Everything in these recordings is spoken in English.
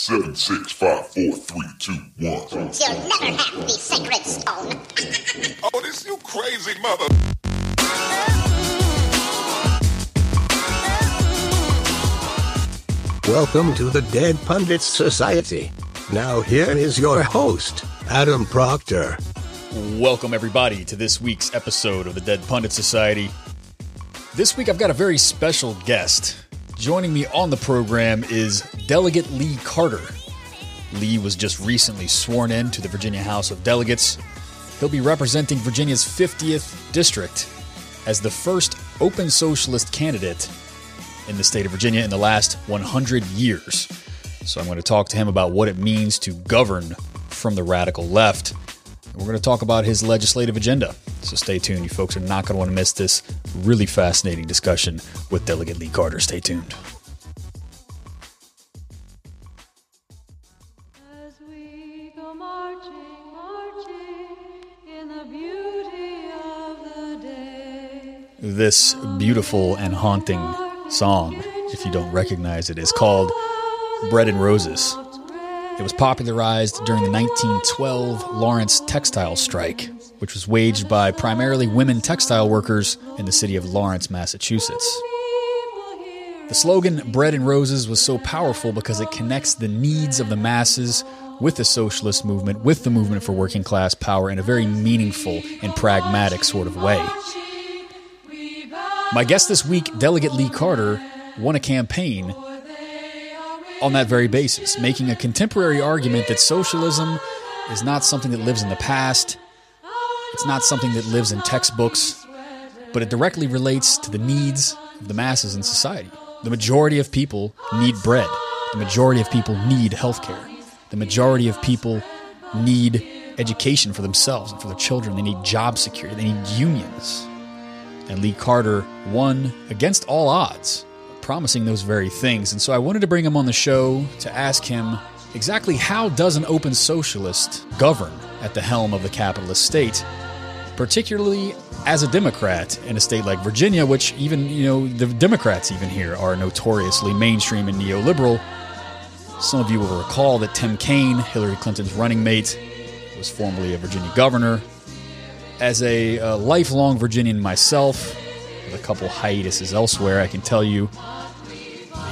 Seven, six, five, four, three, two, one. You'll never have the sacred stone. Oh, this you crazy mother. Welcome to the Dead Pundits Society. Now, here is your host, Adam Proctor. Welcome, everybody, to this week's episode of the Dead Pundit Society. This week, I've got a very special guest. Joining me on the program is Delegate Lee Carter. Lee was just recently sworn in to the Virginia House of Delegates. He'll be representing Virginia's 50th district as the first open socialist candidate in the state of Virginia in the last 100 years. So I'm going to talk to him about what it means to govern from the radical left. We're going to talk about his legislative agenda. So stay tuned. You folks are not going to want to miss this really fascinating discussion with Delegate Lee Carter. Stay tuned. As we go marching, marching in the beauty of the day. This beautiful and haunting song, if you don't recognize it, is called Bread and Roses. It was popularized during the 1912 Lawrence textile strike, which was waged by primarily women textile workers in the city of Lawrence, Massachusetts. The slogan Bread and Roses was so powerful because it connects the needs of the masses with the socialist movement, with the movement for working class power in a very meaningful and pragmatic sort of way. My guest this week, Delegate Lee Carter, won a campaign on that very basis, making a contemporary argument that socialism is not something that lives in the past, it's not something that lives in textbooks, but it directly relates to the needs of the masses in society. The majority of people need bread. The majority of people need healthcare. The majority of people need education for themselves and for their children. They need job security. They need unions. And Lee Carter won against all odds, promising those very things. And so I wanted to bring him on the show to ask him exactly how does an open socialist govern at the helm of the capitalist state, particularly as a Democrat in a state like Virginia, which even, you know, the Democrats even here are notoriously mainstream and neoliberal. Some of you will recall that Tim Kaine, Hillary Clinton's running mate, was formerly a Virginia governor. As a uh, lifelong Virginian myself, with a couple hiatuses elsewhere, I can tell you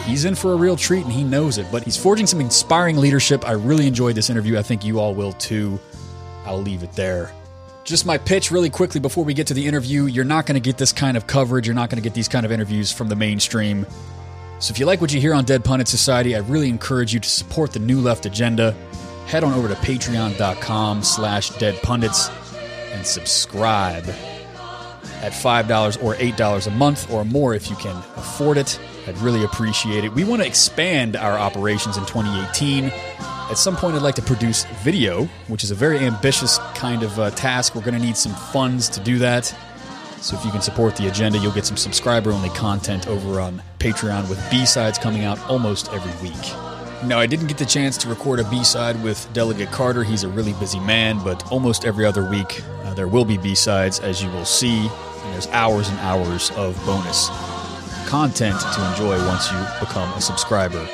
he's in for a real treat and he knows it. But he's forging some inspiring leadership. I really enjoyed this interview. I think you all will too. I'll leave it there. Just my pitch really quickly before we get to the interview. You're not going to get this kind of coverage. You're not going to get these kind of interviews from the mainstream. So if you like what you hear on Dead Pundit Society, I really encourage you to support the New Left agenda. Head on over to patreon.com slash deadpundits and subscribe at $5 or $8 a month or more if you can afford it. I'd really appreciate it. We want to expand our operations in 2018. At some point, I'd like to produce video, which is a very ambitious kind of uh, task. We're going to need some funds to do that. So if you can support the agenda, you'll get some subscriber only content over on Patreon with B sides coming out almost every week. Now, I didn't get the chance to record a B side with Delegate Carter. He's a really busy man, but almost every other week uh, there will be B sides, as you will see. And there's hours and hours of bonus content to enjoy once you become a subscriber.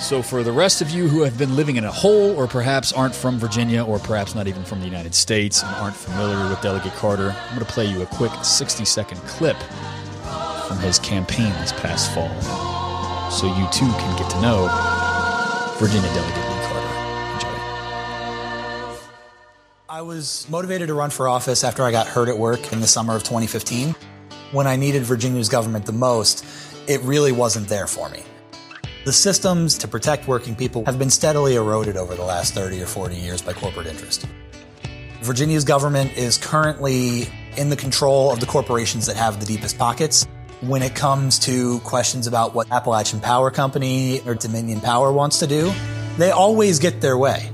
So, for the rest of you who have been living in a hole, or perhaps aren't from Virginia, or perhaps not even from the United States, and aren't familiar with Delegate Carter, I'm going to play you a quick 60 second clip from his campaign this past fall. So you too can get to know Virginia Delegate Lee Carter. Enjoy. I was motivated to run for office after I got hurt at work in the summer of 2015. When I needed Virginia's government the most, it really wasn't there for me. The systems to protect working people have been steadily eroded over the last 30 or 40 years by corporate interest. Virginia's government is currently in the control of the corporations that have the deepest pockets. When it comes to questions about what Appalachian Power Company or Dominion Power wants to do, they always get their way.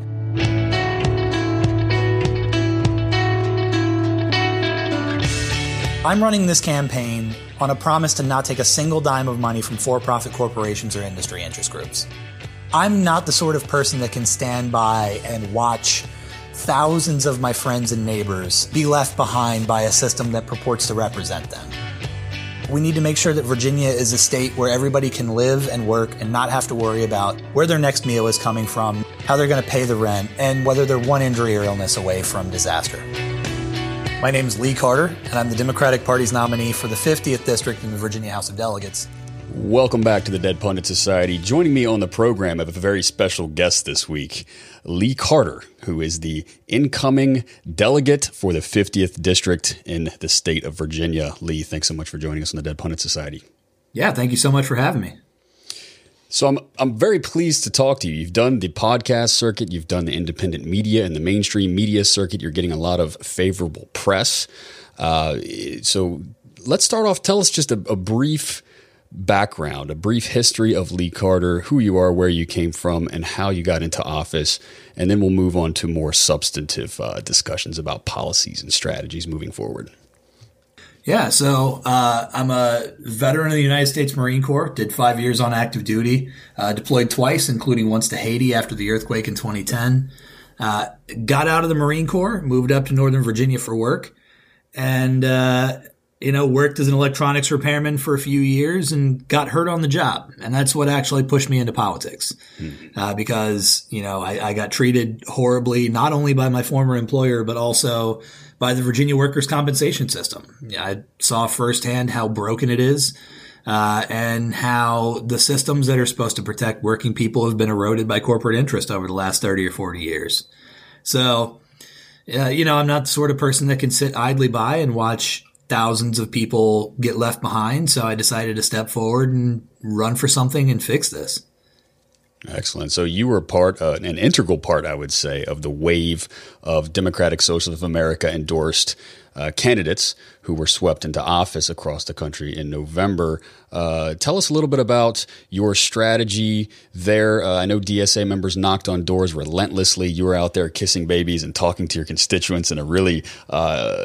I'm running this campaign on a promise to not take a single dime of money from for profit corporations or industry interest groups. I'm not the sort of person that can stand by and watch thousands of my friends and neighbors be left behind by a system that purports to represent them. We need to make sure that Virginia is a state where everybody can live and work and not have to worry about where their next meal is coming from, how they're going to pay the rent, and whether they're one injury or illness away from disaster. My name is Lee Carter, and I'm the Democratic Party's nominee for the 50th District in the Virginia House of Delegates. Welcome back to the Dead Pundit Society. Joining me on the program, I have a very special guest this week, Lee Carter, who is the incoming delegate for the 50th District in the state of Virginia. Lee, thanks so much for joining us on the Dead Pundit Society. Yeah, thank you so much for having me. So I'm I'm very pleased to talk to you. You've done the podcast circuit, you've done the independent media and the mainstream media circuit. You're getting a lot of favorable press. Uh, so let's start off. Tell us just a, a brief background, a brief history of Lee Carter, who you are, where you came from, and how you got into office. And then we'll move on to more substantive uh, discussions about policies and strategies moving forward. Yeah, so uh, I'm a veteran of the United States Marine Corps. Did five years on active duty. Uh, deployed twice, including once to Haiti after the earthquake in 2010. Uh, got out of the Marine Corps, moved up to Northern Virginia for work, and uh, you know worked as an electronics repairman for a few years and got hurt on the job, and that's what actually pushed me into politics. Uh, because you know I, I got treated horribly, not only by my former employer, but also by the Virginia workers' compensation system. I saw firsthand how broken it is. Uh, and how the systems that are supposed to protect working people have been eroded by corporate interest over the last 30 or 40 years. So, uh, you know, I'm not the sort of person that can sit idly by and watch thousands of people get left behind. So I decided to step forward and run for something and fix this. Excellent. So you were part, uh, an integral part, I would say, of the wave of Democratic Socialists of America endorsed uh, candidates who were swept into office across the country in November. Uh, tell us a little bit about your strategy there. Uh, I know DSA members knocked on doors relentlessly. You were out there kissing babies and talking to your constituents in a really uh,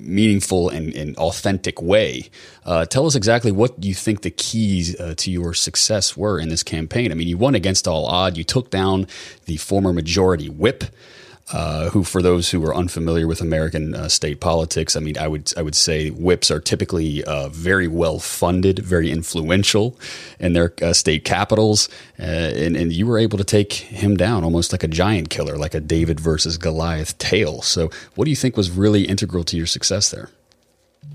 meaningful and, and, authentic way. Uh, tell us exactly what you think the keys uh, to your success were in this campaign. I mean, you won against all odds. You took down the former majority whip. Uh, who, for those who are unfamiliar with American uh, state politics, I mean, I would I would say whips are typically uh, very well funded, very influential in their uh, state capitals, uh, and, and you were able to take him down almost like a giant killer, like a David versus Goliath tale. So, what do you think was really integral to your success there?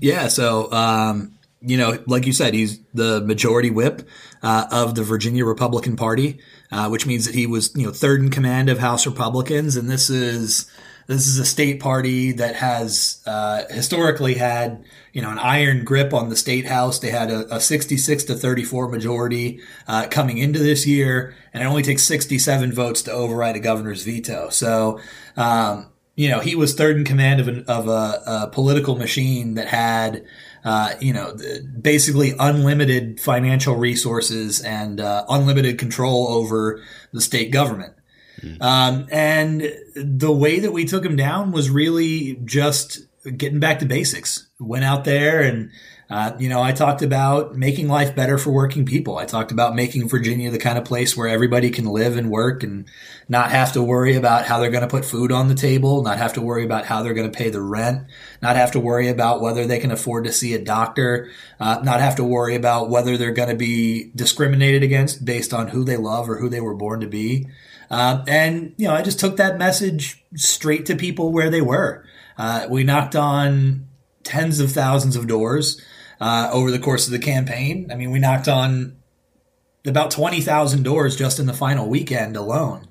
Yeah, so um, you know, like you said, he's the majority whip uh, of the Virginia Republican Party, uh, which means that he was, you know, third in command of House Republicans, and this is this is a state party that has uh, historically had, you know, an iron grip on the state house. They had a, a 66 to 34 majority uh, coming into this year, and it only takes 67 votes to override a governor's veto. So. Um, you know, he was third in command of, an, of a, a political machine that had uh, you know, basically unlimited financial resources and uh, unlimited control over the state government. Mm. Um, and the way that we took him down was really just getting back to basics. Went out there and uh, you know, I talked about making life better for working people. I talked about making Virginia the kind of place where everybody can live and work and not have to worry about how they're going to put food on the table, not have to worry about how they're going to pay the rent, not have to worry about whether they can afford to see a doctor, uh, not have to worry about whether they're going to be discriminated against based on who they love or who they were born to be. Uh, and, you know, I just took that message straight to people where they were. Uh, we knocked on tens of thousands of doors uh, over the course of the campaign. I mean, we knocked on about 20,000 doors just in the final weekend alone.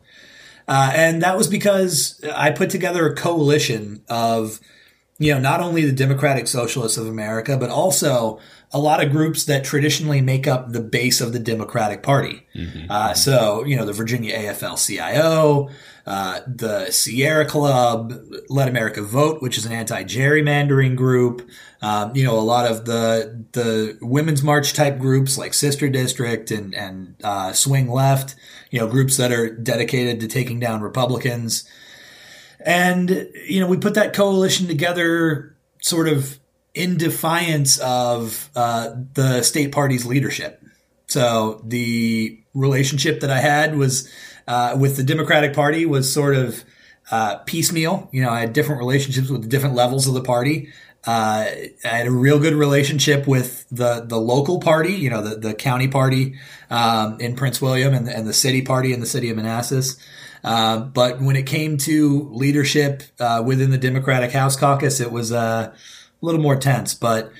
Uh, and that was because I put together a coalition of, you know, not only the Democratic Socialists of America, but also a lot of groups that traditionally make up the base of the Democratic Party. Mm-hmm. Uh, so, you know, the Virginia AFL CIO, uh, the Sierra Club, Let America Vote, which is an anti-gerrymandering group. Um, you know, a lot of the the women's march type groups like Sister District and and uh, Swing Left. You know, groups that are dedicated to taking down Republicans. And you know, we put that coalition together, sort of in defiance of uh, the state party's leadership. So the relationship that I had was uh, with the Democratic Party was sort of uh, piecemeal. You know, I had different relationships with different levels of the party. Uh, I had a real good relationship with the the local party, you know, the the county party um, in Prince William and, and the city party in the city of Manassas. Uh, but when it came to leadership uh, within the Democratic House Caucus, it was uh, a little more tense. But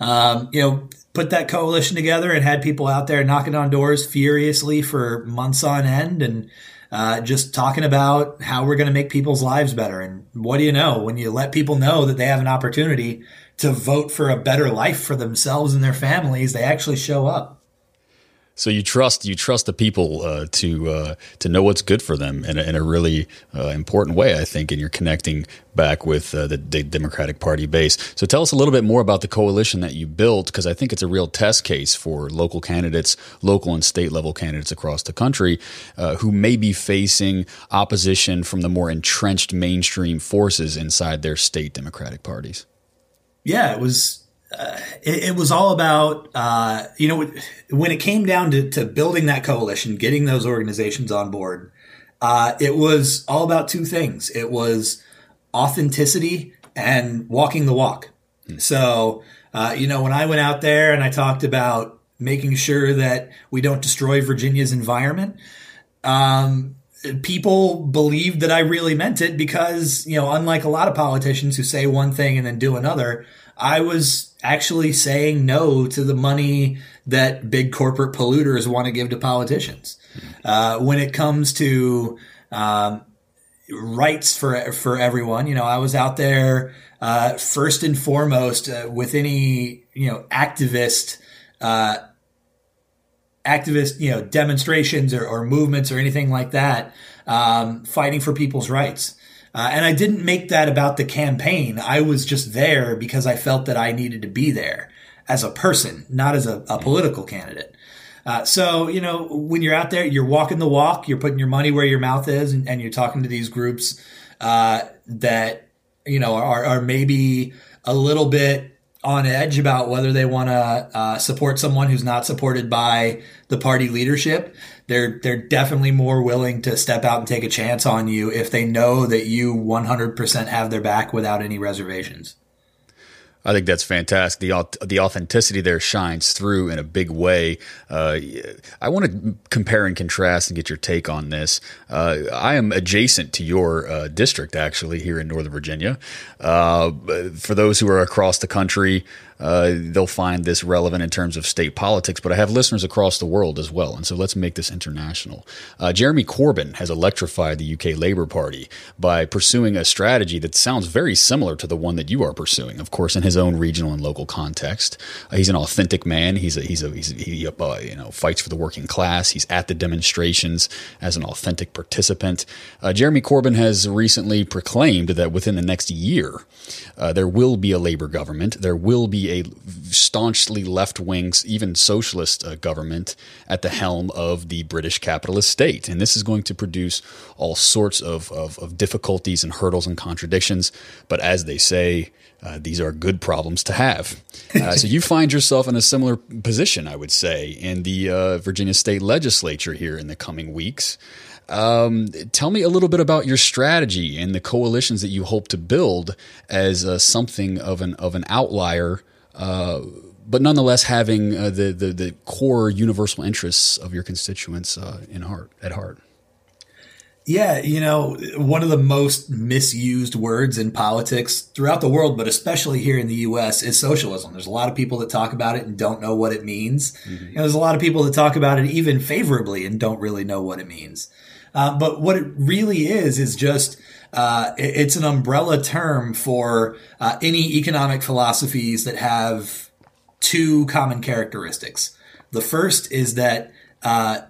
um, you know, put that coalition together and had people out there knocking on doors furiously for months on end, and uh, just talking about how we're going to make people's lives better. And what do you know when you let people know that they have an opportunity to vote for a better life for themselves and their families, they actually show up. So you trust you trust the people uh, to uh, to know what's good for them in a, in a really uh, important way, I think, and you're connecting back with uh, the, the, Democratic Party base. So tell us a little bit more about the coalition that you built, because I think it's a real test case for local candidates, local and state level candidates across the country, uh, who may be facing opposition from the more entrenched mainstream forces inside their state Democratic parties. Yeah, it was uh, it, it, was all about uh, you know when it came down to, to, building that coalition, getting those organizations on board. Uh, it was all about two things. It was authenticity and walking the walk. Hmm. So uh, you know when I went out there and I talked about making sure that we don't destroy Virginia's environment. Um, people believed that I really meant it because, you know, unlike a lot of politicians who say one thing and then do another, I was actually saying no to the money that big corporate polluters want to give to politicians. Uh, when it comes to um, rights for for everyone, you know, I was out there uh, first and foremost uh, with any you know activist. Uh, activist, you know, demonstrations or, or, movements or anything like that, um, fighting for people's rights. Uh, and I didn't make that about the campaign. I was just there because I felt that I needed to be there as a person, not as a, a political candidate. Uh, so, you know, when you're out there, you're walking the walk, you're putting your money where your mouth is, and, and you're talking to these groups uh, that, you know, are, are maybe a little bit on edge about whether they want to uh, support someone who's not supported by the party leadership. They're they're definitely more willing to step out and take a chance on you if they know that you 100% have their back without any reservations. I think that's fantastic. The the authenticity there shines through in a big way. Uh, I want to compare and contrast and get your take on this. Uh, I am adjacent to your uh, district, actually, here in Northern Virginia. Uh, for those who are across the country, uh, they'll find this relevant in terms of state politics, but I have listeners across the world as well. And so let's make this international. Uh, Jeremy Corbyn has electrified the UK Labour Party by pursuing a strategy that sounds very similar to the one that you are pursuing, of course, in his own regional and local context. Uh, he's an authentic man. He's a, he's a, he's, he, uh, you know, fights for the working class. He's at the demonstrations as an authentic participant. Uh, Jeremy Corbyn has recently proclaimed that within the next year, uh, there will be a Labour government. There will be a staunchly left wing, even socialist uh, government at the helm of the British capitalist state. And this is going to produce all sorts of, of, of difficulties and hurdles and contradictions. But as they say, uh, these are good problems to have. Uh, so you find yourself in a similar position, I would say, in the uh, Virginia state legislature here in the coming weeks. Um, tell me a little bit about your strategy and the coalitions that you hope to build as uh, something of an of an outlier, uh, but nonetheless having uh, the, the, the core universal interests of your constituents uh, in heart at heart. Yeah, you know, one of the most misused words in politics throughout the world, but especially here in the US, is socialism. There's a lot of people that talk about it and don't know what it means. Mm-hmm. Know, there's a lot of people that talk about it even favorably and don't really know what it means. Uh, but what it really is is just uh, it's an umbrella term for uh, any economic philosophies that have two common characteristics. The first is that uh,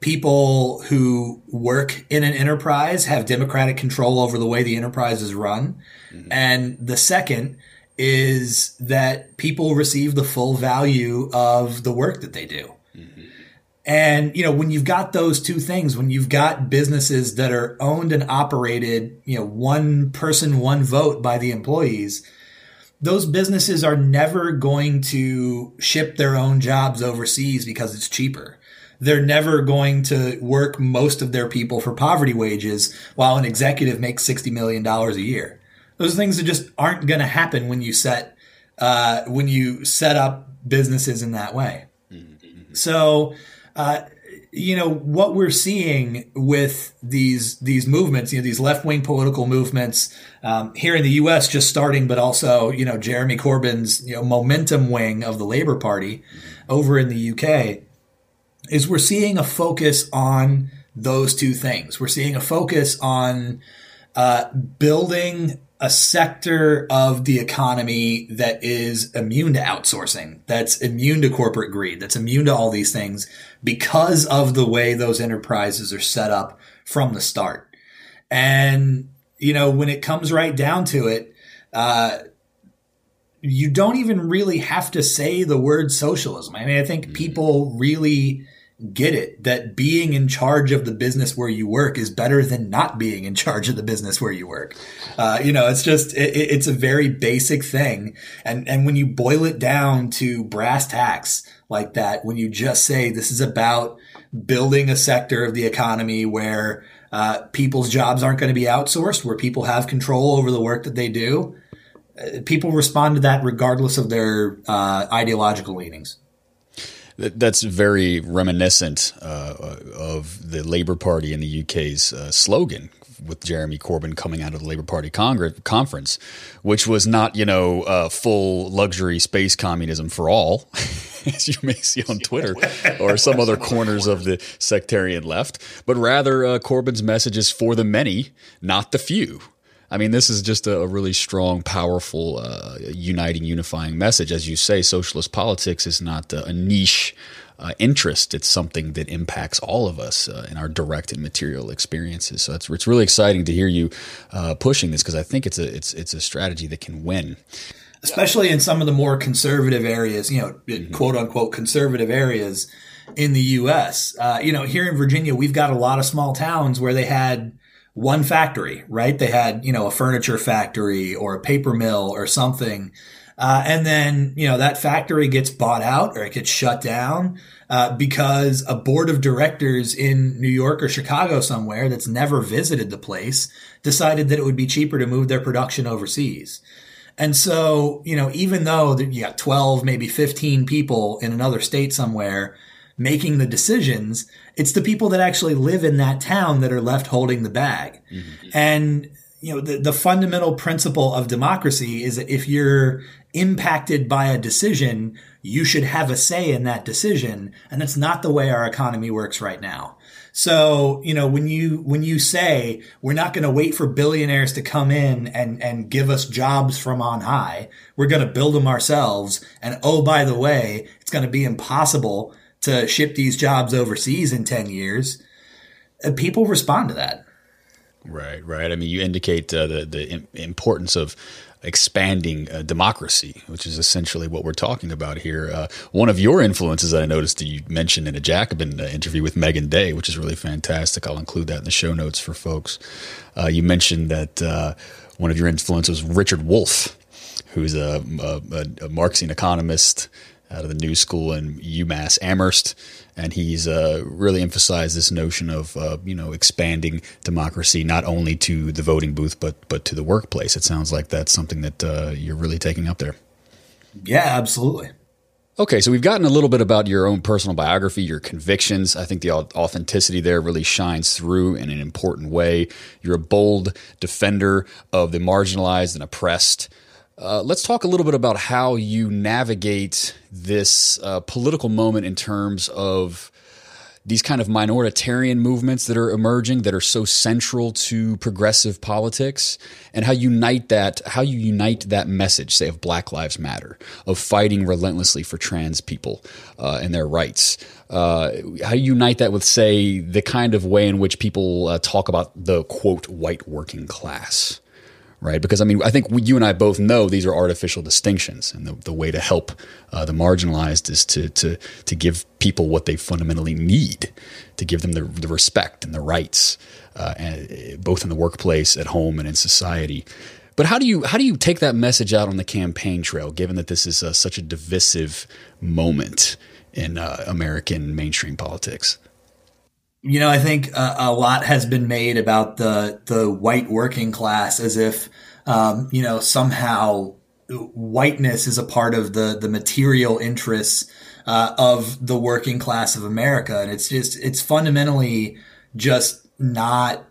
people who work in an enterprise have democratic control over the way the enterprise is run. Mm-hmm. And the second is that people receive the full value of the work that they do. And, you know, when you've got those two things, when you've got businesses that are owned and operated, you know, one person, one vote by the employees, those businesses are never going to ship their own jobs overseas because it's cheaper. They're never going to work most of their people for poverty wages while an executive makes $60 million a year. Those things that just aren't going to happen when you set uh, when you set up businesses in that way. So, uh, you know what we're seeing with these these movements, you know, these left wing political movements um, here in the U.S. just starting, but also you know Jeremy Corbyn's you know momentum wing of the Labour Party over in the U.K. is we're seeing a focus on those two things. We're seeing a focus on uh, building a sector of the economy that is immune to outsourcing, that's immune to corporate greed, that's immune to all these things because of the way those enterprises are set up from the start. And, you know, when it comes right down to it, uh, you don't even really have to say the word socialism. I mean, I think people really get it that being in charge of the business where you work is better than not being in charge of the business where you work. Uh, you know, it's just it, it's a very basic thing, and and when you boil it down to brass tacks like that, when you just say this is about building a sector of the economy where uh, people's jobs aren't going to be outsourced, where people have control over the work that they do. uh, People respond to that regardless of their uh, ideological leanings. That- That's very reminiscent uh, of the Labour Party in the UK's uh, slogan with Jeremy Corbyn coming out of the Labour Party Congress, conference, which was not, you know, uh, full luxury space communism for all, as you may see on Twitter or some other corners of the sectarian left, but rather uh, Corbyn's message is for the many, not the few. I mean, this is just a, a really strong, powerful, uh, uniting, unifying message. As you say, socialist politics is not a niche uh, interest. It's something that impacts all of us uh, in our direct and material experiences. So it's, it's really exciting to hear you uh, pushing this because I think it's a it's it's a strategy that can win. especially in some of the more conservative areas, you know, quote unquote conservative areas in the U.S. Uh, you know, here in Virginia, we've got a lot of small towns where they had one factory, right? They had, you know, a furniture factory or a paper mill or something. Uh, and then, you know, that factory gets bought out or it gets shut down uh, because a board of directors in New York or Chicago somewhere that's never visited the place decided that it would be cheaper to move their production overseas. And so, you know, even though you got 12, maybe 15 people in another state somewhere making the decisions, it's the people that actually live in that town that are left holding the bag. Mm-hmm. And, you know, the, the fundamental principle of democracy is that if you're impacted by a decision, you should have a say in that decision. And that's not the way our economy works right now. So, you know, when you, when you say we're not going to wait for billionaires to come in and, and give us jobs from on high, we're going to build them ourselves. And oh, by the way, it's going to be impossible to ship these jobs overseas in 10 years. Uh, People respond to that. Right, right. I mean, you indicate uh, the the im- importance of expanding uh, democracy, which is essentially what we're talking about here. Uh, one of your influences that I noticed that you mentioned in a Jacobin uh, interview with Meagan Day, which is really fantastic. I'll include that in the show notes for folks. Uh, you mentioned that one of your influences was Richard Wolff, who's a, a, a Marxian economist out of the New School in UMass Amherst, and he's uh, really emphasized this notion of uh, you know expanding democracy not only to the voting booth but but to the workplace. It sounds like that's something that uh, you're really taking up there. Yeah, absolutely. Okay, so we've gotten a little bit about your own personal biography, your convictions. I think the authenticity there really shines through in an important way. You're a bold defender of the marginalized and oppressed. Uh, let's talk a little bit about how you navigate this uh, political moment in terms of these kind of minoritarian movements that are emerging that are so central to progressive politics and how unite that how you unite that message say of black lives matter of fighting relentlessly for trans people uh, and their rights. Uh, how you unite that with say the kind of way in which people uh, talk about the quote white working class right? Because I mean, I think we, you and I both know these are artificial distinctions, and the, the way to help uh, the marginalized is to to to give people what they fundamentally need, to give them the, the respect and the rights, uh, and, both in the workplace, at home, and in society. But how do you how do you take that message out on the campaign trail, given that this is uh, such a divisive moment in uh, American mainstream politics? You know, I think uh, a lot has been made about the the white working class as if um, you know somehow whiteness is a part of the the material interests uh, of the working class of America, and it's just it's fundamentally just not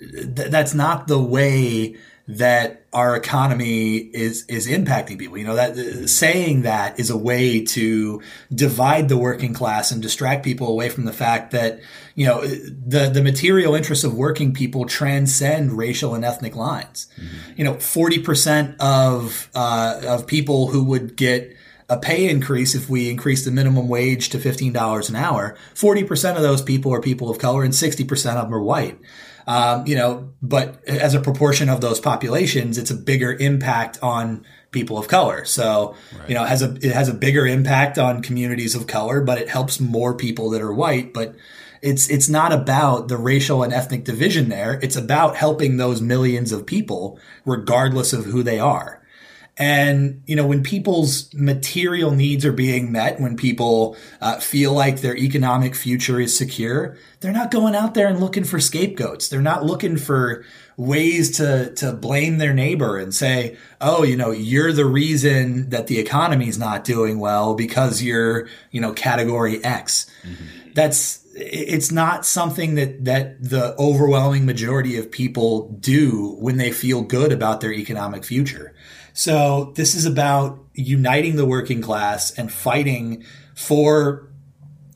th- that's not the way that our economy is is impacting people. You know that uh, saying that is a way to divide the working class and distract people away from the fact that you know the the material interests of working people transcend racial and ethnic lines. Mm-hmm. You know, forty percent of uh, of people who would get a pay increase if we increase the minimum wage to $15 an hour, 40% of those people are people of color and 60% of them are white. Um, you know, but as a proportion of those populations, it's a bigger impact on people of color. So, right. you know, it has a it has a bigger impact on communities of color, but it helps more people that are white. But it's it's not about the racial and ethnic division there. It's about helping those millions of people, regardless of who they are. And, you know, when people's material needs are being met, when people uh, feel like their economic future is secure, they're not going out there and looking for scapegoats. They're not looking for ways to, to blame their neighbor and say, oh, you know, you're the reason that the economy's not doing well because you're, you know, category X. Mm-hmm. That's, it's not something that that the overwhelming majority of people do when they feel good about their economic future. So this is about uniting the working class and fighting for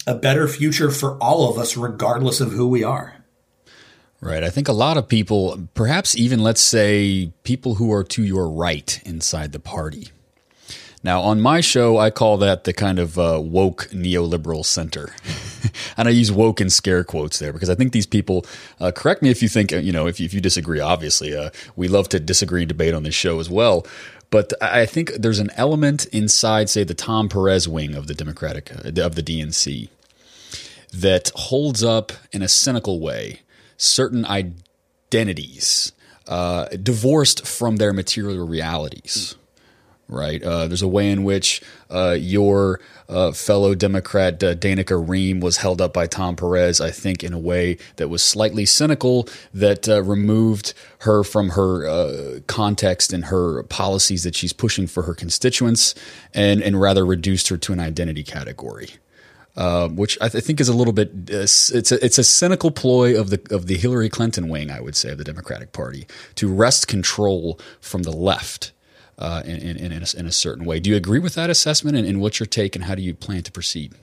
a better future for all of us, regardless of who we are. Right. I think a lot of people, perhaps even let's say people who are to your right inside the party. Now, on my show, I call that the kind of uh, woke neoliberal center. and I use woke in scare quotes there because I think these people, uh, correct me if you think, uh, you know, if you, if you disagree, obviously, uh, we love to disagree and debate on this show as well. But I think there's an element inside, say, the Tom Perez wing of the Democratic, uh, of the DNC, that holds up in a cynical way certain identities, uh, divorced from their material realities right? Uh, there's a way in which uh, your uh, fellow Democrat uh, Danica Roem was held up by Tom Perez, I think, in a way that was slightly cynical, that uh, removed her from her uh, context and her policies that she's pushing for her constituents, and and rather reduced her to an identity category. Uh, which I, th- I, think is a little bit it's a, it's a cynical ploy of the of the Hillary Clinton wing, I would say, of the Democratic Party to wrest control from the left uh, in, in, in, a, in, a, certain way. Do you agree with that assessment? And, and, what's your take, and how do you plan to proceed?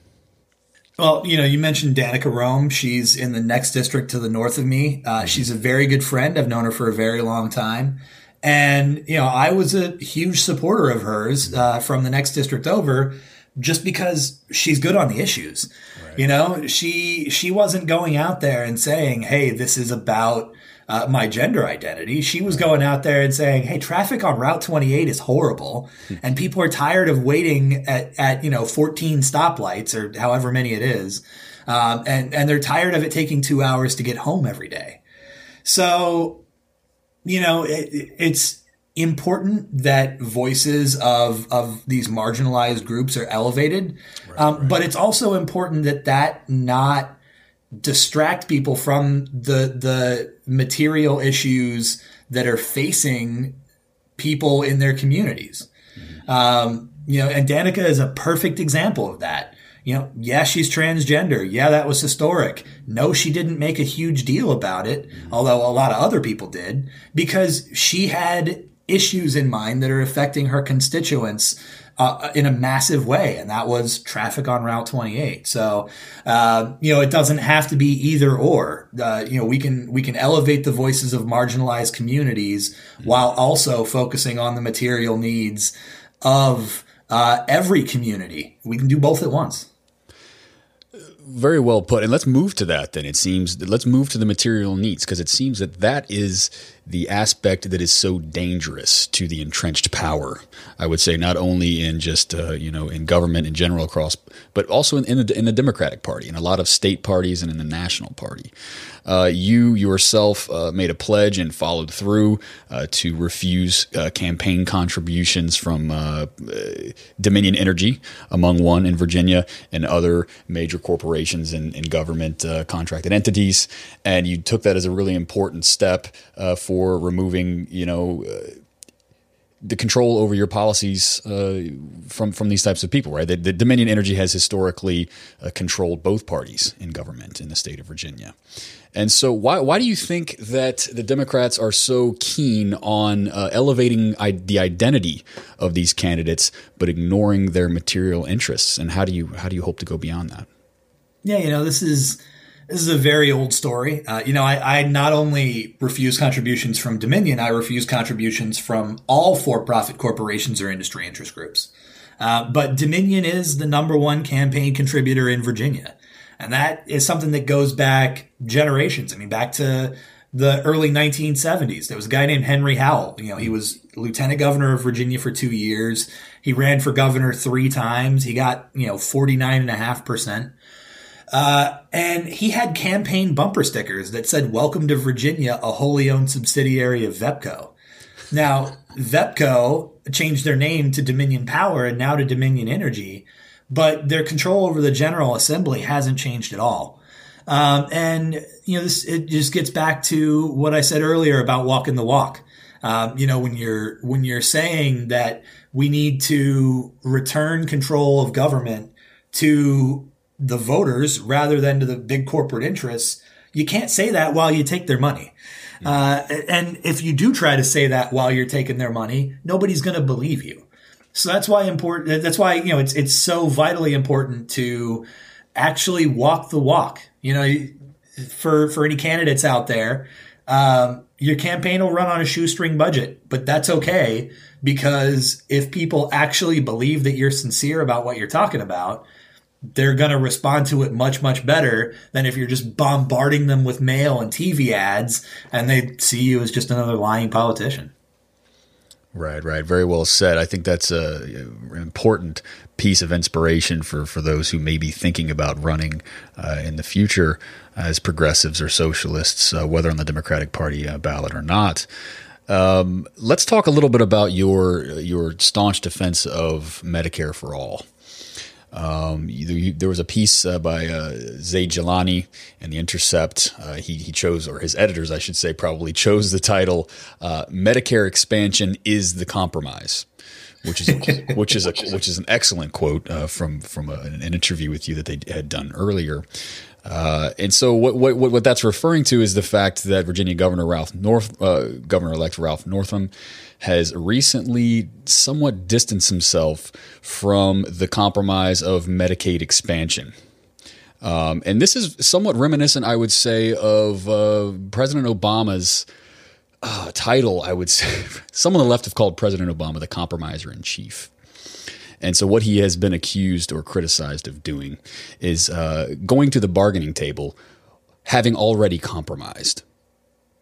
Well, you know, you mentioned Danica Roem. She's in the next district to the north of me. Uh, mm-hmm. she's a very good friend. I've known her for a very long time. And, you know, I was a huge supporter of hers uh, from the next district over just because she's good on the issues. Right. You know, she she wasn't going out there and saying, "Hey, this is about uh, my gender identity. She was going out there and saying, "Hey, traffic on Route 28 is horrible, and people are tired of waiting at, at you know 14 stoplights or however many it is, um, and and they're tired of it taking two hours to get home every day." So, you know, it, it's important that voices of of these marginalized groups are elevated, right, um, right. but it's also important that that not distract people from the the material issues that are facing people in their communities. Mm-hmm. Um, you know, and Danica is a perfect example of that. You know, yeah, she's transgender. Yeah, that was historic. No, she didn't make a huge deal about it, mm-hmm. although a lot of other people did, because she had issues in mind that are affecting her constituents uh, in a massive way, and that was traffic on Route 28. So, uh, you know, it doesn't have to be either or. Uh, you know, we can we can elevate the voices of marginalized communities while also focusing on the material needs of uh, every community. We can do both at once. Very well put. And let's move to that then. It seems let's move to the material needs because it seems that that is the aspect that is so dangerous to the entrenched power. I would say not only in just uh, you know in government in general across, but also in, in, the in the Democratic Party, in a lot of state parties, and in the National Party. Uh, you yourself uh, made a pledge and followed through uh, to refuse uh, campaign contributions from uh, Dominion Energy, among one in Virginia, and other major corporations and, and government contracted entities. And you took that as a really important step for removing, you know, the control over your policies uh, from from these types of people, right? The, the Dominion Energy has historically uh, controlled both parties in government in the state of Virginia, and so why why do you think that the Democrats are so keen on uh, elevating I- the identity of these candidates, but ignoring their material interests? And how do you how do you hope to go beyond that? Yeah, you know, this is this is a very old story. Uh, you know, I, I not only refuse contributions from Dominion, I refuse contributions from all for-profit corporations or industry interest groups. Uh, but Dominion is the number one campaign contributor in Virginia. And that is something that goes back generations. I mean, back to the early 1970s. There was a guy named Henry Howell. You know, he was lieutenant governor of Virginia for two years. He ran for governor three times. He got, you know, 49.5%. Uh, and he had campaign bumper stickers that said, Welcome to Virginia, a wholly owned subsidiary of VEPCO. Now, VEPCO changed their name to Dominion Power and now to Dominion Energy, but their control over the General Assembly hasn't changed at all. Um, and, you know, this, it just gets back to what I said earlier about walking the walk. Um, you know, when you're, when you're saying that we need to return control of government to the voters rather than to the big corporate interests, you can't say that while you take their money. Uh, and if you do try to say that while you're taking their money, nobody's going to believe you. So that's why important. That's why you know it's it's so vitally important to actually walk the walk. You know, for for any candidates out there, um, your campaign will run on a shoestring budget, but that's okay because if people actually believe that you're sincere about what you're talking about, they're going to respond to it much, much better than if you're just bombarding them with mail and TV ads and they see you as just another lying politician. Right, right. Very well said. I think that's a, an important piece of inspiration for, for those who may be thinking about running uh, in the future as progressives or socialists, uh, whether on the Democratic Party uh, ballot or not. Um, let's talk a little bit about your your staunch defense of Medicare for all. Um, there was a piece uh, by uh, Zaid Jilani in the Intercept. Uh, he, he chose, or his editors, I should say, probably chose the title uh, "Medicare Expansion is the Compromise," which is a, which is a which is an excellent quote uh, from from a, an interview with you that they had done earlier. Uh, and so what, what what that's referring to is the fact that Virginia Governor Ralph North Governor elect Ralph Northam has recently somewhat distanced himself from the compromise of Medicaid expansion. Um, and this is somewhat reminiscent, I would say, of uh, President Obama's uh, title. I would say some on the left have called President Obama the compromiser in chief. And so, what he has been accused or criticized of doing is uh, going to the bargaining table, having already compromised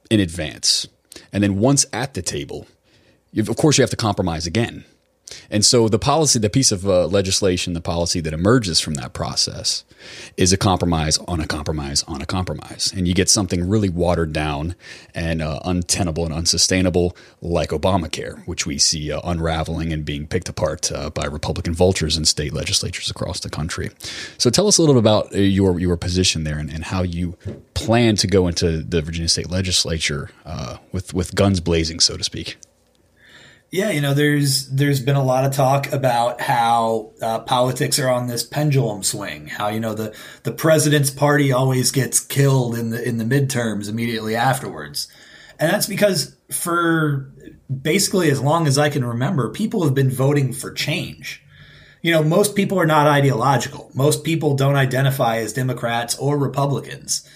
in advance. And then, once at the table, of course, you have to compromise again. And so the policy, the piece of uh, legislation, the policy that emerges from that process is a compromise on a compromise on a compromise. And you get something really watered down and uh, untenable and unsustainable like Obamacare, which we see uh, unraveling and being picked apart uh, by Republican vultures in state legislatures across the country. So tell us a little bit about uh, your, your position there and, and how you plan to go into the Virginia state legislature uh, with, with guns blazing, so to speak. Yeah, you know, there's there's been a lot of talk about how uh, politics are on this pendulum swing. How you know the the president's party always gets killed in the in the midterms immediately afterwards, and that's because for basically as long as I can remember, people have been voting for change. You know, most people are not ideological. Most people don't identify as Democrats or Republicans.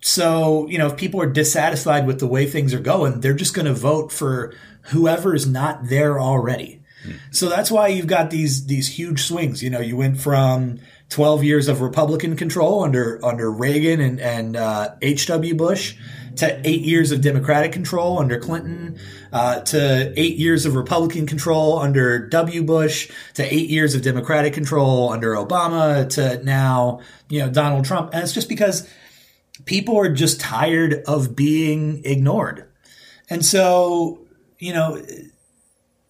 So, you know, if people are dissatisfied with the way things are going, they're just going to vote for whoever is not there already. Mm. So that's why you've got these these huge swings. You know, you went from 12 years of Republican control under under Reagan and and uh, H.W. Bush to eight years of Democratic control under Clinton, uh, to eight years of Republican control under W. Bush, to eight years of Democratic control under Obama, to now you know Donald Trump. And it's just because people are just tired of being ignored. And so, you know,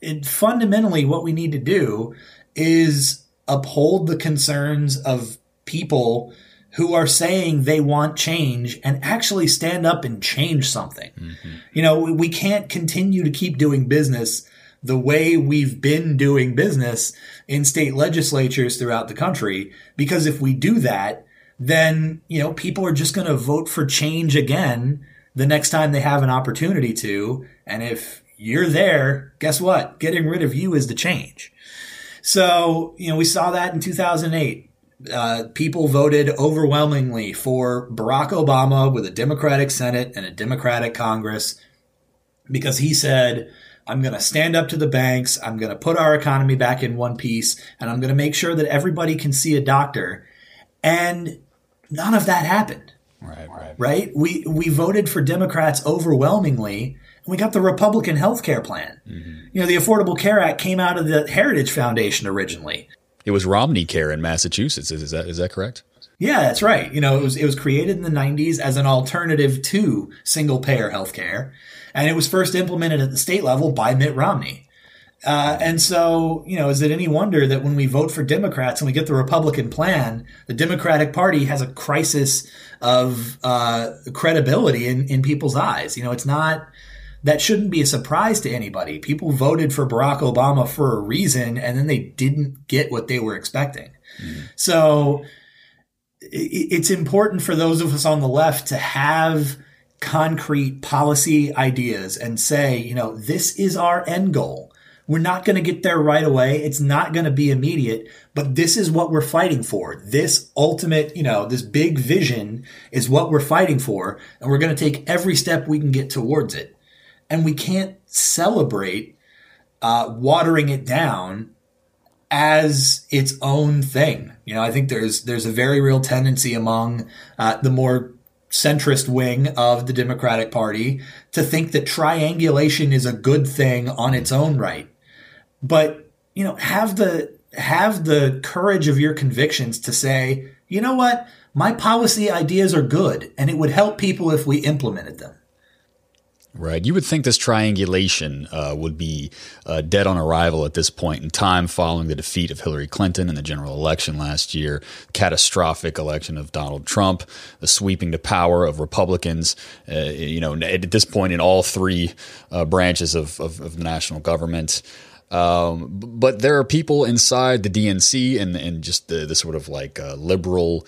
it, fundamentally what we need to do is uphold the concerns of people who are saying they want change and actually stand up and change something. Mm-hmm. You know, we can't continue to keep doing business the way we've been doing business in state legislatures throughout the country. Because if we do that, then, you know, people are just going to vote for change again the next time they have an opportunity to. And if you're there, guess what? Getting rid of you is the change. So, you know, we saw that in 2008. Uh, people voted overwhelmingly for Barack Obama with a Democratic Senate and a Democratic Congress because he said, I'm going to stand up to the banks. I'm going to put our economy back in one piece and I'm going to make sure that everybody can see a doctor. And none of that happened. Right, right. Right? We, we voted for Democrats overwhelmingly we got the Republican health care plan. You know, the Affordable Care Act came out of the Heritage Foundation originally. It was Romney Care in Massachusetts. Is, is that is that correct? Yeah, that's right. You know, it was it was created in the 90s as an alternative to single payer healthcare, and it was first implemented at the state level by Mitt Romney. Uh, and so, you know, is it any wonder that when we vote for Democrats and we get the Republican plan, the Democratic Party has a crisis of uh, credibility in, in people's eyes? You know, it's not that shouldn't be a surprise to anybody. People voted for Barack Obama for a reason, and then they didn't get what they were expecting. Mm-hmm. So it's important for those of us on the left to have concrete policy ideas and say, you know, this is our end goal. We're not going to get there right away. It's not going to be immediate, but this is what we're fighting for. This ultimate, you know, this big vision is what we're fighting for. And we're going to take every step we can get towards it. And we can't celebrate uh, watering it down as its own thing. You know, I think there's there's a very real tendency among uh, the more centrist wing of the Democratic Party to think that triangulation is a good thing on its own right. But, you know, have the have the courage of your convictions to say, you know what? My policy ideas are good and it would help people if we implemented them. Right. You would think this triangulation uh, would be uh, dead on arrival at this point in time following the defeat of Hillary Clinton in the general election last year, catastrophic election of Donald Trump, the sweeping to power of Republicans, uh, you know, at this point in all three uh, branches of, of, of the national government. Um, but there are people inside the DNC and, and just the, the sort of like uh, liberal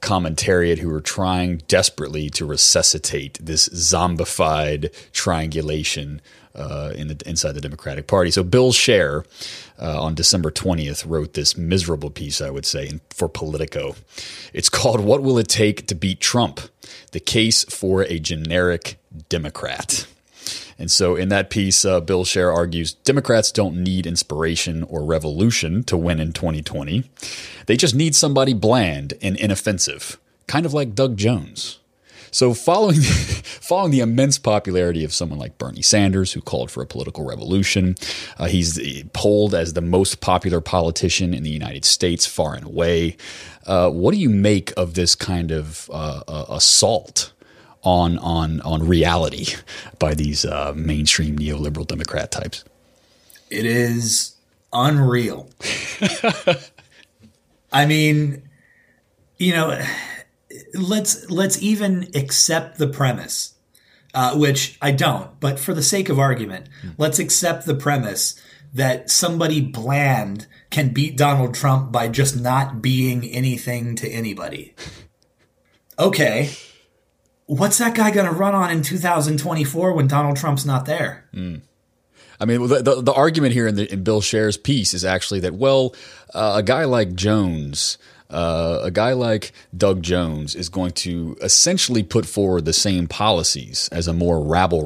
commentariat who are trying desperately to resuscitate this zombified triangulation uh, in the inside the Democratic Party. So Bill Scher uh, on December 20th wrote this miserable piece, I would say, for Politico. It's called "What Will It Take to Beat Trump: The Case for a Generic Democrat." And so, in that piece, uh, Bill Scher argues Democrats don't need inspiration or revolution to win in 2020. They just need somebody bland and inoffensive, kind of like Doug Jones. So, following following the immense popularity of someone like Bernie Sanders, who called for a political revolution, uh, he's polled as the most popular politician in the United States, far and away. Uh, what do you make of this kind of uh, uh, assault on on on reality by these uh, mainstream neoliberal Democrat types? It is unreal. I mean, you know, let's let's even accept the premise, uh, which I don't, but for the sake of argument, let's accept the premise that somebody bland can beat Donald Trump by just not being anything to anybody. Okay. What's that guy going to run on in 2024 when Donald Trump's not there? I mean, the, the, the argument here in, the, in Bill Scher's piece is actually that, well, uh, a guy like Jones, uh, a guy like Doug Jones is going to essentially put forward the same policies as a more rabble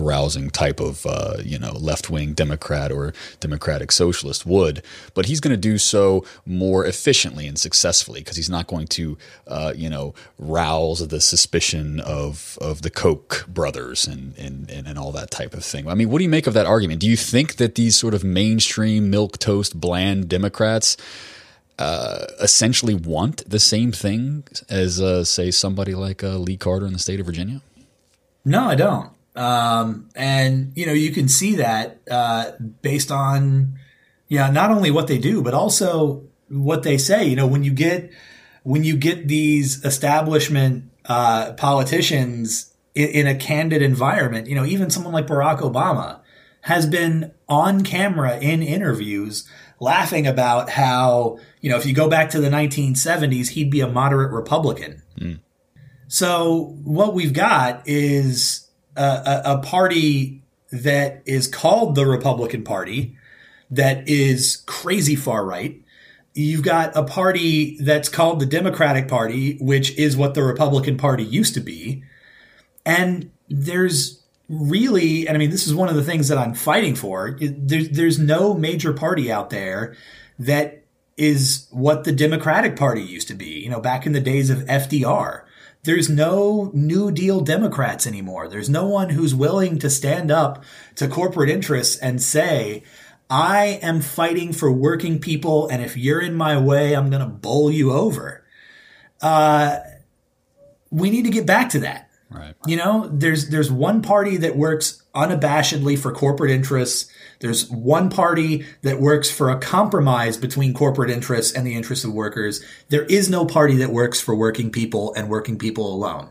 rousing type of uh, you know left wing Democrat or Democratic Socialist would, but he's going to do so more efficiently and successfully because he's not going to uh, you know rouse the suspicion of of the Koch brothers and, and and and all that type of thing. I mean, what do you make of that argument? Do you think that these sort of mainstream milk toast bland Democrats? Uh, essentially want the same thing as, uh, say, somebody like uh, Lee Carter in the state of Virginia? No, I don't. Um, and you know, you can see that uh, based on yeah, not only what they do, but also what they say. You know, when you get when you get these establishment uh, politicians in, in a candid environment, you know, even someone like Barack Obama has been on camera in interviews laughing about how, you know, if you go back to the 1970s, he'd be a moderate Republican. Hmm. So what we've got is a, a, a party that is called the Republican Party that is crazy far right. You've got a party that's called the Democratic Party, which is what the Republican Party used to be. And there's really, and I mean, this is one of the things that I'm fighting for. There's, there's no major party out there that is what the Democratic Party used to be, you know, back in the days of FDR. There's no New Deal Democrats anymore. There's no one who's willing to stand up to corporate interests and say, I am fighting for working people, and if you're in my way, I'm going to bowl you over. Uh, we need to get back to that. Right. You know, there's there's one party that works unabashedly for corporate interests. There's one party that works for a compromise between corporate interests and the interests of workers. There is no party that works for working people and working people alone.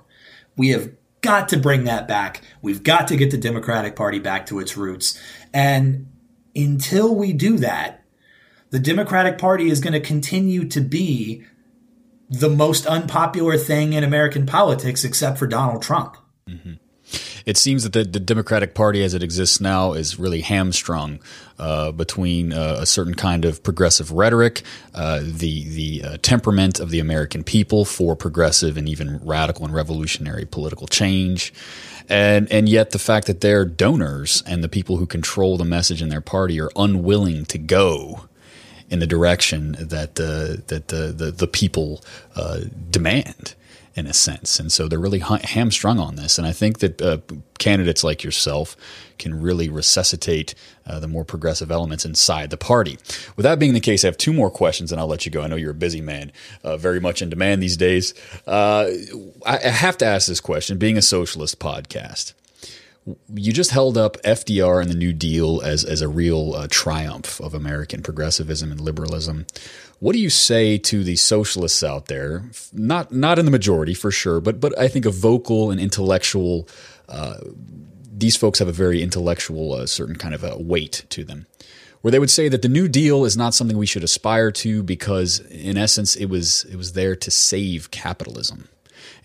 We have got to bring that back. We've got to get the Democratic Party back to its roots. And until we do that, the Democratic Party is going to continue to be the most unpopular thing in American politics except for Donald Trump. It seems that the, the Democratic Party, as it exists now, is really hamstrung uh, between uh, a certain kind of progressive rhetoric, uh, the the uh, temperament of the American people for progressive and even radical and revolutionary political change, and and yet the fact that their donors and the people who control the message in their party are unwilling to go in the direction that the that the the, the people uh, demand in a sense. And so they're really hamstrung on this. And I think that uh, candidates like yourself can really resuscitate uh, the more progressive elements inside the party. With that being the case, I have two more questions and I'll let you go. I know you're a busy man, uh, very much in demand these days. Uh, I, I have to ask this question being a socialist podcast you just held up FDR and the New Deal as as a real uh, triumph of American progressivism and liberalism. What do you say to the socialists out there? Not not in the majority for sure, but but I think a vocal and intellectual. Uh, these folks have a very intellectual, uh, certain kind of a weight to them, where they would say that the New Deal is not something we should aspire to because, in essence, it was it was there to save capitalism.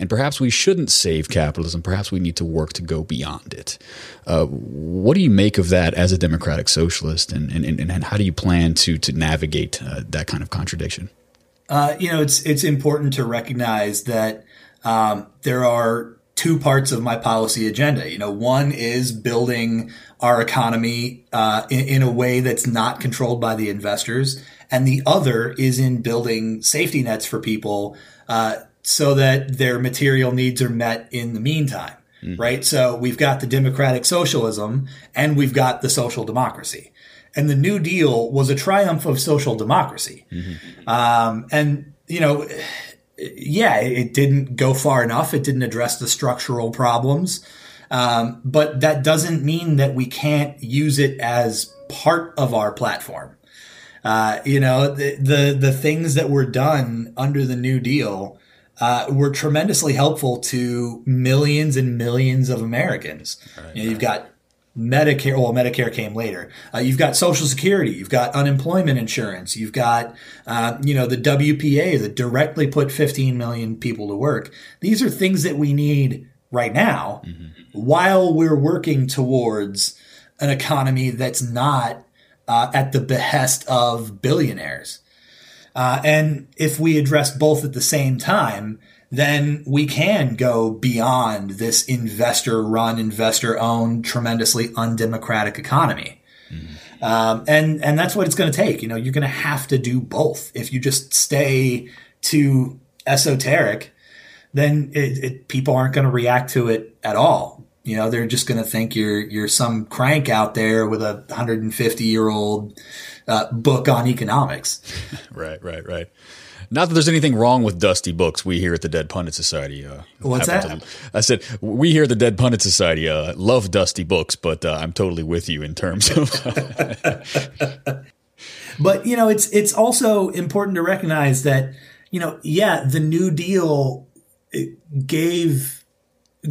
And perhaps we shouldn't save capitalism. Perhaps we need to work to go beyond it. Uh, what do you make of that as a democratic socialist, and, and, and how do you plan to to navigate uh, that kind of contradiction? Uh, you know, it's it's important to recognize that um, there are two parts of my policy agenda. You know, one is building our economy uh, in, in a way that's not controlled by the investors, and the other is in building safety nets for people uh, so that their material needs are met in the meantime. Right. So we've got the democratic socialism and we've got the social democracy. And the New Deal was a triumph of social democracy. Um, and, you know, yeah, it didn't go far enough. It didn't address the structural problems. Um, but that doesn't mean that we can't use it as part of our platform. Uh, you know, the, the, the things that were done under the New Deal, uh, were tremendously helpful to millions and millions of Americans. You know, you've got Medicare. Well, Medicare came later. Uh, you've got Social Security. You've got unemployment insurance. You've got, uh, you know, the WPA that directly put 15 million people to work. These are things that we need right now while we're working towards an economy that's not uh, at the behest of billionaires. Uh, and if we address both at the same time, then we can go beyond this investor run, investor owned, tremendously undemocratic economy. Um, and, and that's what it's going to take. You know, you're going to have to do both. If you just stay too esoteric, then it, it, people aren't going to react to it at all. You know, they're just going to think you're, you're some crank out there with a 150 year old uh, book on economics. Right, right, right. Not that there's anything wrong with dusty books. We here at the Dead Pundit Society. Uh, What's that? to- I said we here at the Dead Pundit Society uh, love dusty books, but uh, I'm totally with you in terms of But you know, it's it's also important to recognize that you know, yeah, the New Deal gave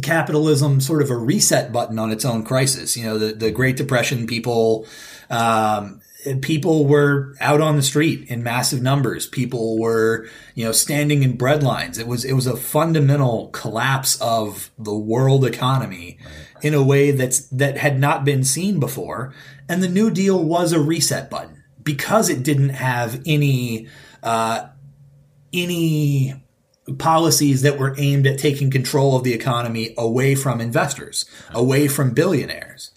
capitalism sort of a reset button on its own crisis. You know, the, the Great Depression people, um, people were out on the street in massive numbers. People were, you know, standing in bread lines. It was, it was a fundamental collapse of the world economy right. in a way that's, that had not been seen before. And the New Deal was a reset button because it didn't have any, uh, any policies that were aimed at taking control of the economy away from investors, away from billionaires.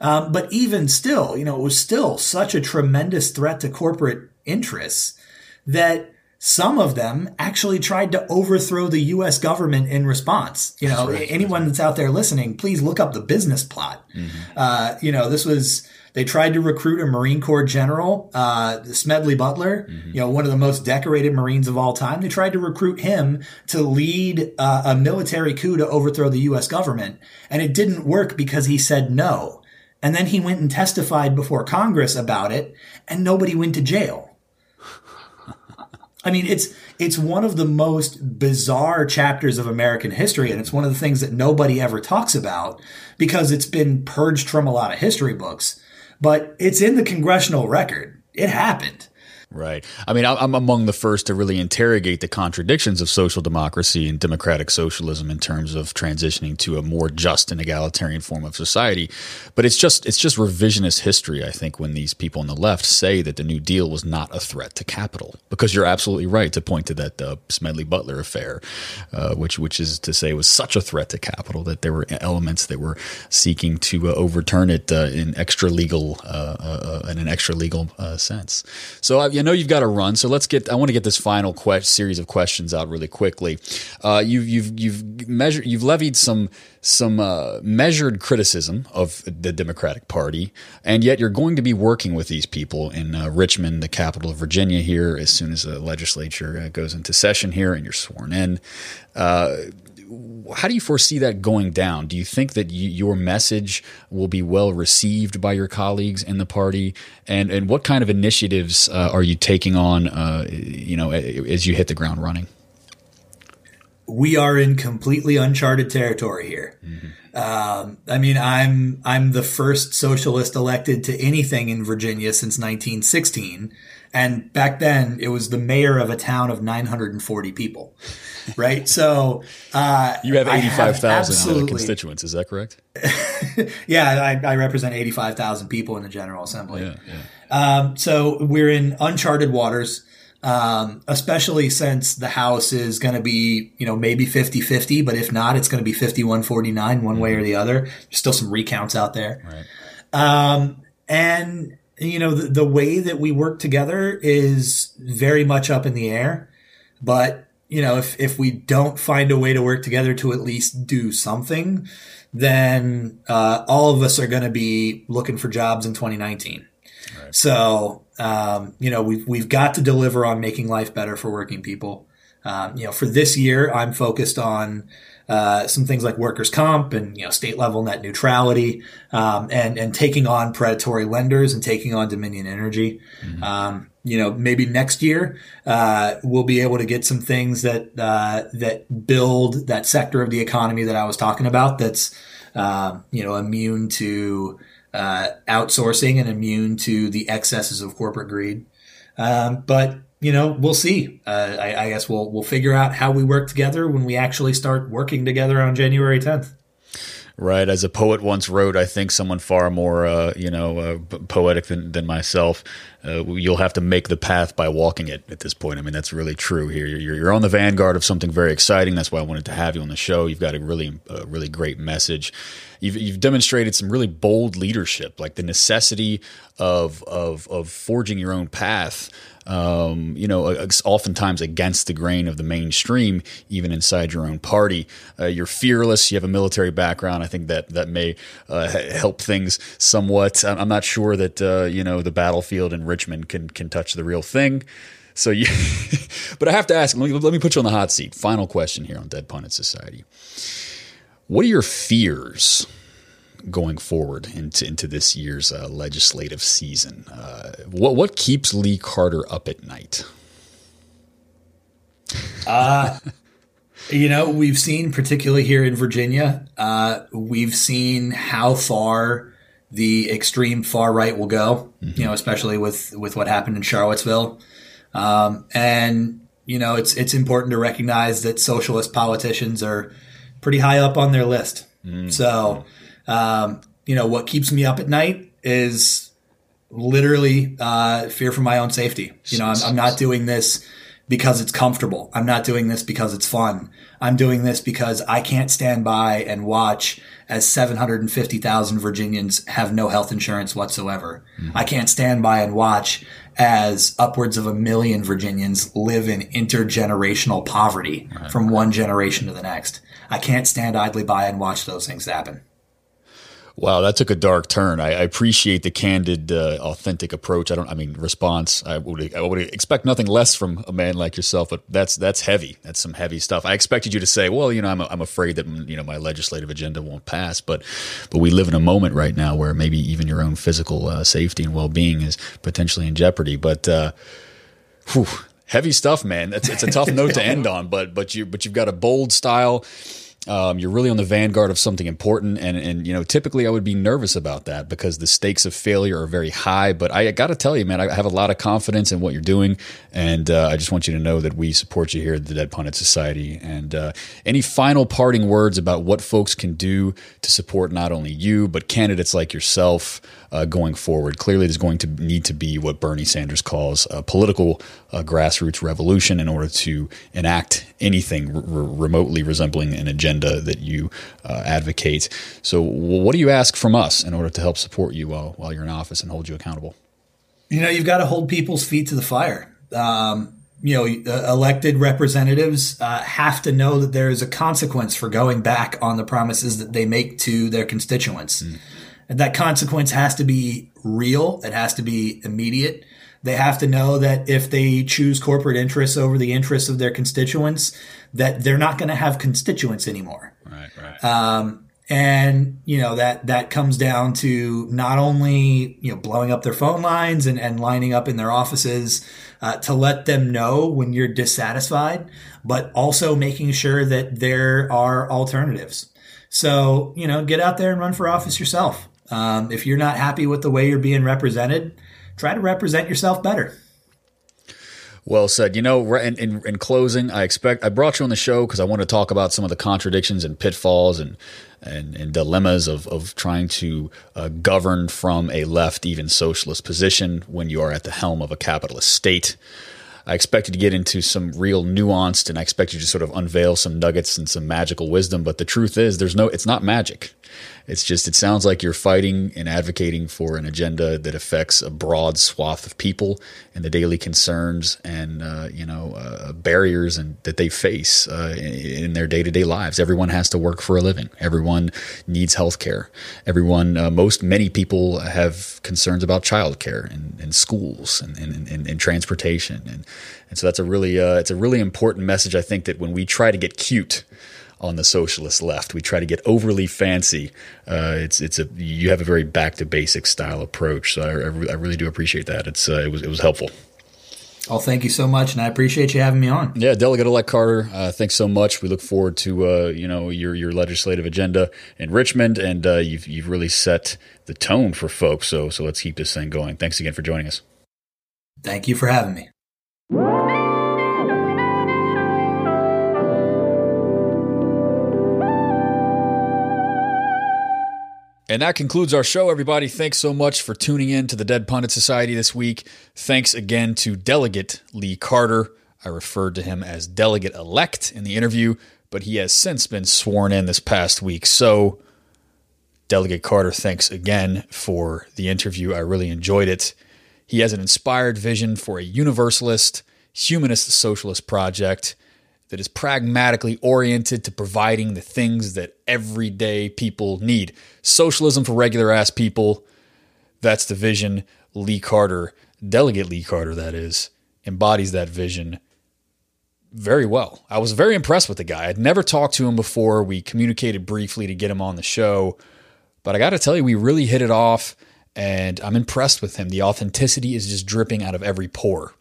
Um, but even still, you know, it was still such a tremendous threat to corporate interests that some of them actually tried to overthrow the U.S. government in response. You know, right, anyone that's out there listening, please look up the business plot. Mm-hmm. Uh, you know, this was they tried to recruit a Marine Corps general, uh, Smedley Butler, mm-hmm. you know, one of the most decorated Marines of all time. They tried to recruit him to lead uh, a military coup to overthrow the U.S. government. And it didn't work because he said no. And then he went and testified before Congress about it and nobody went to jail. I mean, it's, it's one of the most bizarre chapters of American history. And it's one of the things that nobody ever talks about because it's been purged from a lot of history books but it's in the congressional record. It happened. Right. I mean, I'm among the first to really interrogate the contradictions of social democracy and democratic socialism in terms of transitioning to a more just and egalitarian form of society. But it's just it's just revisionist history, I think, when these people on the left say that the New Deal was not a threat to capital. Because you're absolutely right to point to that uh, Smedley Butler affair, uh, which which is to say was such a threat to capital that there were elements that were seeking to uh, overturn it uh, in extra legal uh, uh, in an extra legal sense. So I I know you've got to run, so let's get. I want to get this final que- series of questions out really quickly. Uh, you've you've you've measured you've levied some some uh, measured criticism of the Democratic Party, and yet you're going to be working with these people in uh, Richmond, the capital of Virginia, here as soon as the legislature uh, goes into session here, and you're sworn in uh, how do you foresee that going down? Do you think that you, your message will be well received by your colleagues in the party? And and what kind of initiatives uh, are you taking on? Uh, you know, as you hit the ground running. We are in completely uncharted territory here. Mm-hmm. Um, I mean, I'm I'm the first socialist elected to anything in Virginia since 1916. And back then it was the mayor of a town of 940 people. Right. So, uh, you have 85,000 constituents. Is that correct? yeah. I, I, represent 85,000 people in the general assembly. Yeah, yeah. Um, so we're in uncharted waters. Um, especially since the house is going to be, you know, maybe 50 50, but if not, it's going to be 51 49, one way or the other. There's still some recounts out there. Right. Um, and you know, the, the way that we work together is very much up in the air. But, you know, if, if we don't find a way to work together to at least do something, then uh, all of us are going to be looking for jobs in 2019. Right. So, um, you know, we've, we've got to deliver on making life better for working people. Um, you know, for this year, I'm focused on uh, some things like workers' comp and you know state level net neutrality, um, and and taking on predatory lenders and taking on Dominion Energy. Mm-hmm. Um, you know, maybe next year uh, we'll be able to get some things that uh, that build that sector of the economy that I was talking about. That's uh, you know immune to uh, outsourcing and immune to the excesses of corporate greed. Um, but you know, we'll see. Uh, I, I, guess we'll we'll figure out how we work together when we actually start working together on January 10th. Right, as a poet once wrote, I think someone far more, uh, you know, uh, poetic than, than myself. Uh, you'll have to make the path by walking it. At this point, I mean, that's really true here. You're, you're on the vanguard of something very exciting. That's why I wanted to have you on the show. You've got a really, really great message. You've, you've demonstrated some really bold leadership, like the necessity of of of forging your own path um, you know, oftentimes against the grain of the mainstream, even inside your own party. Uh, you're fearless. You have a military background. I think that that may uh, help things somewhat. I'm not sure that uh, you know the battlefield in Richmond can can touch the real thing. So you, but I have to ask. Let me, let me put you on the hot seat. Final question here on Dead Pundit Society. What are your fears? going forward into into this year's uh, legislative season. Uh, what what keeps Lee Carter up at night? Uh, You know, we've seen, particularly here in Virginia, uh, we've seen how far the extreme far right will go. You know, especially with with what happened in Charlottesville, um, and you know, it's it's important to recognize that socialist politicians are pretty high up on their list. So, um, you know, what keeps me up at night is literally uh, fear for my own safety. You know, I'm, I'm not doing this because it's comfortable. I'm not doing this because it's fun. I'm doing this because I can't stand by and watch as 750,000 Virginians have no health insurance whatsoever. Mm-hmm. I can't stand by and watch as upwards of a million Virginians live in intergenerational poverty from one generation to the next. I can't stand idly by and watch those things happen. Wow, that took a dark turn. I, I appreciate the candid, uh, authentic approach. I don't, I mean, response. I would, I would expect nothing less from a man like yourself, but that's that's heavy. That's some heavy stuff. I expected you to say, well, you know, I'm, I'm afraid that you know my legislative agenda won't pass, but but we live in a moment right now where maybe even your own physical uh, safety and well being is potentially in jeopardy. But uh, whew, heavy stuff, man. That's it's a tough note to end on, but but you but you've got a bold style. Um, you're really on the vanguard of something important, and and you know typically I would be nervous about that because the stakes of failure are very high. But I got to tell you, man, I have a lot of confidence in what you're doing, and uh, I just want you to know that we support you here at the Dead Pundit Society. And uh, any final parting words about what folks can do to support not only you but candidates like yourself uh, going forward? Clearly, there's going to need to be what Bernie Sanders calls a political uh, grassroots revolution in order to enact anything r- remotely resembling an agenda that you uh, advocate. So, what do you ask from us in order to help support you while, while you're in office and hold you accountable? You know, you've got to hold people's feet to the fire. Um, you know, uh, elected representatives uh, have to know that there is a consequence for going back on the promises that they make to their constituents. And that consequence has to be real. It has to be immediate. They have to know that if they choose corporate interests over the interests of their constituents, that they're not going to have constituents anymore. Right, right. Um, and you know that that comes down to not only you know blowing up their phone lines and, and lining up in their offices uh, to let them know when you're dissatisfied, but also making sure that there are alternatives. So you know, get out there and run for office yourself. Um, if you're not happy with the way you're being represented, try to represent yourself better. Well said. You know, in, in, in closing, I expect I brought you on the show because I want to talk about some of the contradictions and pitfalls and and, and dilemmas of, of trying to uh, govern from a left, even socialist position when you are at the helm of a capitalist state. I expected to get into some real nuanced and I expect you to sort of unveil some nuggets and some magical wisdom. But the truth is, there's no, it's not magic. It's just, it sounds like you're fighting and advocating for an agenda that affects a broad swath of people and the daily concerns and, uh, you know, uh, barriers and that they face uh, in, their day to day lives. Everyone has to work for a living. Everyone needs health care. Everyone, uh, most, many people have concerns about childcare and, and schools and, and, and, and transportation. And, and so that's a really, uh, it's a really important message. I think that when we try to get cute, on the socialist left. We try to get overly fancy. Uh, it's it's a you have a very back to basic style approach. So I, I, really do appreciate that. It's uh, it was it was helpful. Well, thank you so much, and I appreciate you having me on. Yeah, Delegate Elect Carter, uh, thanks so much. We look forward to uh, you know your your legislative agenda in Richmond, and uh, you've you've really set the tone for folks. So so let's keep this thing going. Thanks again for joining us. Thank you for having me. And that concludes our show, everybody. Thanks so much for tuning in to the Dead Pundit Society this week. Thanks again to Delegate Lee Carter. I referred to him as Delegate Elect in the interview, but he has since been sworn in this past week. So, Delegate Carter, thanks again for the interview. I really enjoyed it. He has an inspired vision for a universalist, humanist socialist project that is pragmatically oriented to providing the things that everyday people need. Socialism for regular ass people. That's the vision Lee Carter, Delegate Lee Carter, that is, embodies that vision very well. I was very impressed with the guy. I'd never talked to him before. We communicated briefly to get him on the show, but I got to tell you, we really hit it off, and I'm impressed with him. The authenticity is just dripping out of every pore.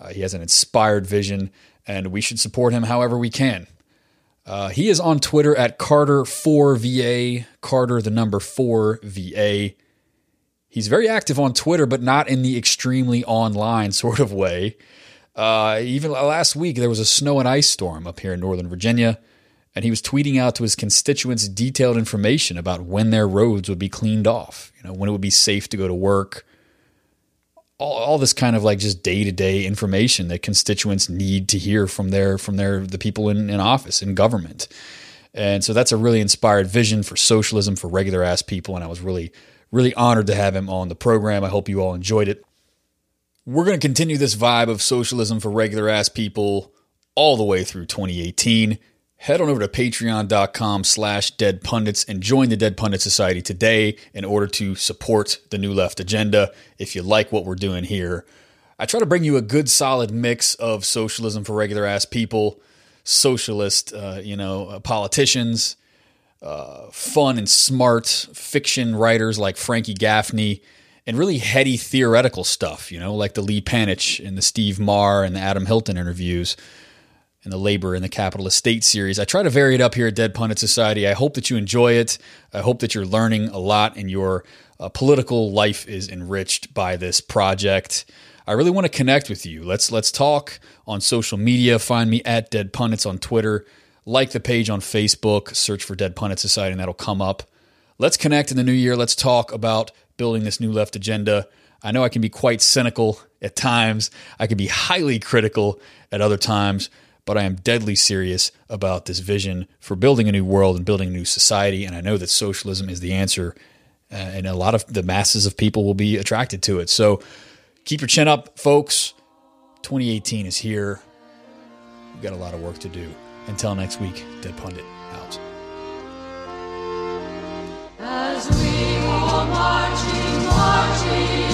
Uh, he has an inspired vision, and we should support him however we can. Uh, he is on Twitter at Carter4VA, Carter the number 4VA. He's very active on Twitter, but not in the extremely online sort of way. Uh, even last week, there was a snow and ice storm up here in Northern Virginia, and he was tweeting out to his constituents detailed information about when their roads would be cleaned off, you know, when it would be safe to go to work, all, all this kind of like just day to day information that constituents need to hear from their from their the people in, in office in government. And so that's a really inspired vision for socialism for regular ass people. And I was really, really honored to have him on the program. I hope you all enjoyed it. We're going to continue this vibe of socialism for regular ass people all the way through 2018 head on over to patreon.com slash dead pundits and join the dead pundit society today in order to support the new left agenda. If you like what we're doing here i try to bring you a good solid mix of socialism for regular ass people socialist uh, you know uh, politicians uh, fun and smart fiction writers like frankie gaffney and really heady theoretical stuff you know like the leo panitch and the steve marr and the adam hilton interviews and the labor and the capitalist state series. I try to vary it up here at Dead Pundit Society. I hope that you enjoy it. I hope that you're learning a lot and your uh, political life is enriched by this project. I really want to connect with you. Let's let's talk on social media. Find me at Dead Pundits on Twitter. Like the page on Facebook. Search for Dead Pundit Society, and that'll come up. Let's connect in the new year. Let's talk about building this new left agenda. I know I can be quite cynical at times. I can be highly critical at other times but I am deadly serious about this vision for building a new world and building a new society. And I know that socialism is the answer, uh, and a lot of the masses of people will be attracted to it. So keep your chin up, folks. 2018 is here. We've got a lot of work to do. Until next week, Dead Pundit out. As we go marching, marching.